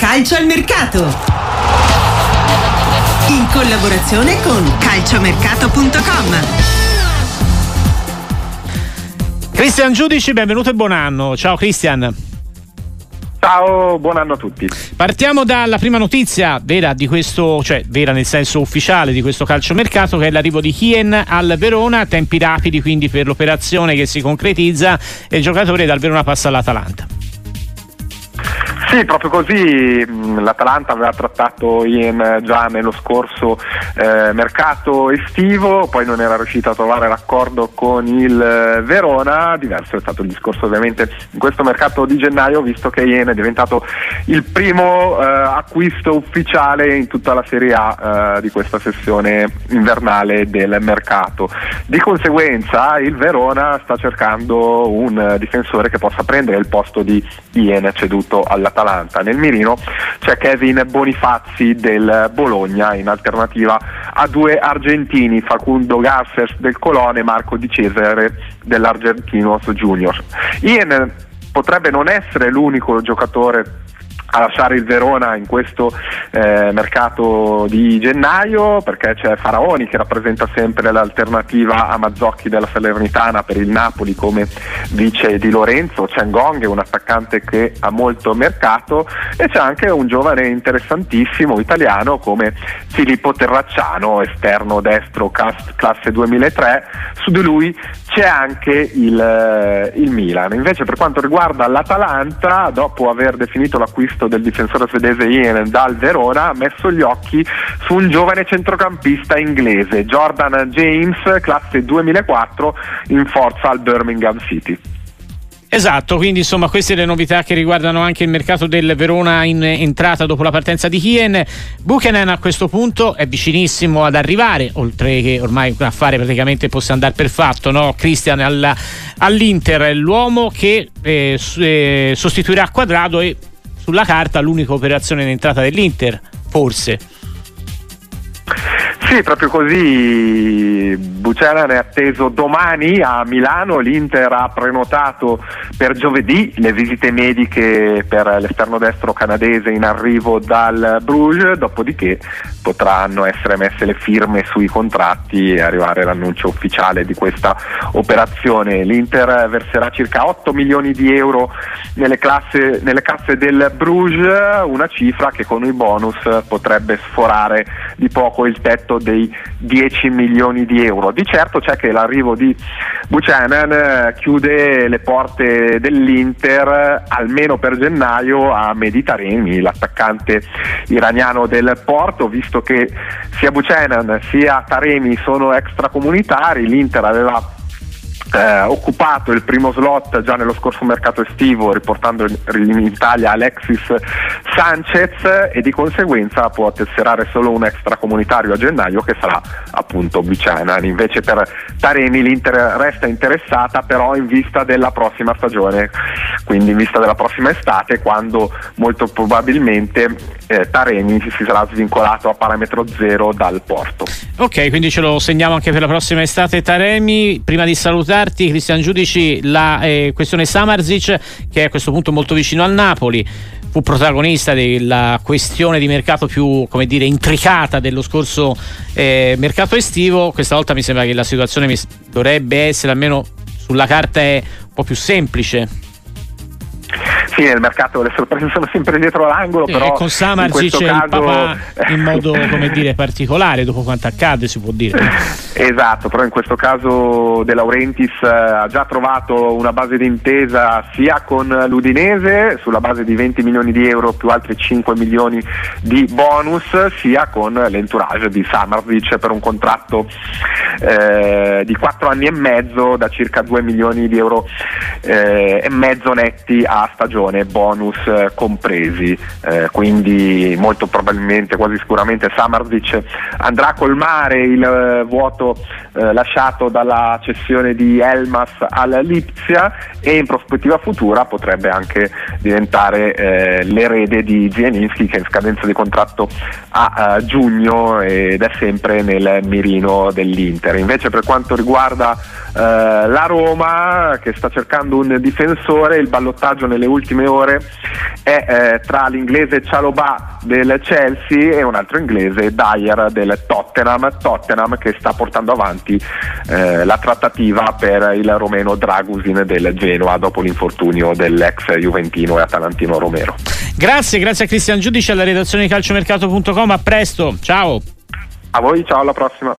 calcio al mercato. In collaborazione con calciomercato.com. Cristian Giudici, benvenuto e buon anno. Ciao Cristian. Ciao, buon anno a tutti. Partiamo dalla prima notizia vera di questo, cioè vera nel senso ufficiale di questo calciomercato, che è l'arrivo di Hien al Verona, tempi rapidi quindi per l'operazione che si concretizza e il giocatore dal Verona passa all'Atalanta. Sì, proprio così l'Atalanta aveva trattato Ian già nello scorso eh, mercato estivo, poi non era riuscito a trovare l'accordo con il eh, Verona, diverso è stato il discorso ovviamente in questo mercato di gennaio, visto che Ian è diventato il primo eh, acquisto ufficiale in tutta la Serie A eh, di questa sessione invernale del mercato. Di conseguenza il Verona sta cercando un difensore che possa prendere il posto di Ian ceduto all'Atalanta dell'Atalanta. Nel mirino c'è Kevin Bonifazzi del Bologna in alternativa a due argentini, Facundo Garces del Colone e Marco Di Cesare dell'Argentinos Junior. Ian potrebbe non essere l'unico giocatore a lasciare il Verona in questo eh, mercato di gennaio perché c'è Faraoni che rappresenta sempre l'alternativa a Mazzocchi della Salernitana per il Napoli come vice di Lorenzo, c'è Ngong, un attaccante che ha molto mercato e c'è anche un giovane interessantissimo italiano come Filippo Terracciano, esterno destro classe 2003, su di lui c'è anche il, eh, il Milan. Invece per quanto riguarda l'Atalanta, dopo aver definito l'acquisto l'acquisto del difensore svedese Ian dal Verona ha messo gli occhi su un giovane centrocampista inglese, Jordan James, classe 2004, in forza al Birmingham City. Esatto, quindi insomma queste le novità che riguardano anche il mercato del Verona in entrata dopo la partenza di Hien. Buchanan a questo punto è vicinissimo ad arrivare, oltre che ormai un affare praticamente possa andare per fatto, no? Christian alla, all'Inter, l'uomo che eh, eh, sostituirà Quadrado e sulla carta l'unica operazione in entrata dell'Inter, forse. Sì, proprio così. Buchanan è atteso domani a Milano, l'Inter ha prenotato per giovedì le visite mediche per l'esterno destro canadese in arrivo dal Bruges, dopodiché potranno essere messe le firme sui contratti e arrivare l'annuncio ufficiale di questa operazione. L'Inter verserà circa 8 milioni di euro nelle, classe, nelle casse del Bruges, una cifra che con i bonus potrebbe sforare di poco il tetto dei 10 milioni di euro. Di certo c'è che l'arrivo di Buchanan eh, chiude le porte dell'Inter almeno per gennaio a Meditaremi, l'attaccante iraniano del Porto, visto che sia Buchanan sia Taremi sono extracomunitari, l'Inter aveva eh, occupato il primo slot già nello scorso mercato estivo riportando in Italia Alexis Sanchez e di conseguenza può tesserare solo un extracomunitario a gennaio che sarà appunto Buchanan invece per Taremi l'Inter resta interessata però in vista della prossima stagione quindi in vista della prossima estate quando molto probabilmente eh, Taremi si sarà svincolato a parametro zero dal porto. Ok quindi ce lo segniamo anche per la prossima estate. Taremi prima di salutare ricordarti, Cristian Giudici, la eh, questione Samarzic, che è a questo punto molto vicino al Napoli. Fu protagonista della questione di mercato più come dire, intricata dello scorso eh, mercato estivo. Questa volta mi sembra che la situazione dovrebbe essere almeno sulla carta un po' più semplice sì, nel mercato le sorprese sono sempre dietro l'angolo, sì, però con Samarzic caso... il papà in modo come dire, particolare dopo quanto accade si può dire. esatto, però in questo caso De Laurentiis eh, ha già trovato una base d'intesa sia con l'Udinese sulla base di 20 milioni di euro più altri 5 milioni di bonus, sia con l'entourage di Samarzic per un contratto eh, di 4 anni e mezzo da circa 2 milioni di euro eh, e mezzo netti a stagione stagione, bonus eh, compresi, eh, quindi molto probabilmente, quasi sicuramente Samardic andrà a colmare il eh, vuoto eh, lasciato dalla cessione di Elmas al Lipsia e in prospettiva futura potrebbe anche diventare eh, l'erede di Zieninski che è in scadenza di contratto a uh, giugno ed è sempre nel mirino dell'Inter. Invece per quanto riguarda la Roma che sta cercando un difensore, il ballottaggio nelle ultime prossime ore è eh, tra l'inglese Cialobà del Chelsea e un altro inglese Dyer del Tottenham, Tottenham che sta portando avanti eh, la trattativa per il romeno Dragusin del Genoa dopo l'infortunio dell'ex Juventino e Atalantino Romero. Grazie, grazie a Cristian Giudice alla redazione di calciomercato.com, a presto, ciao. A voi, ciao, alla prossima.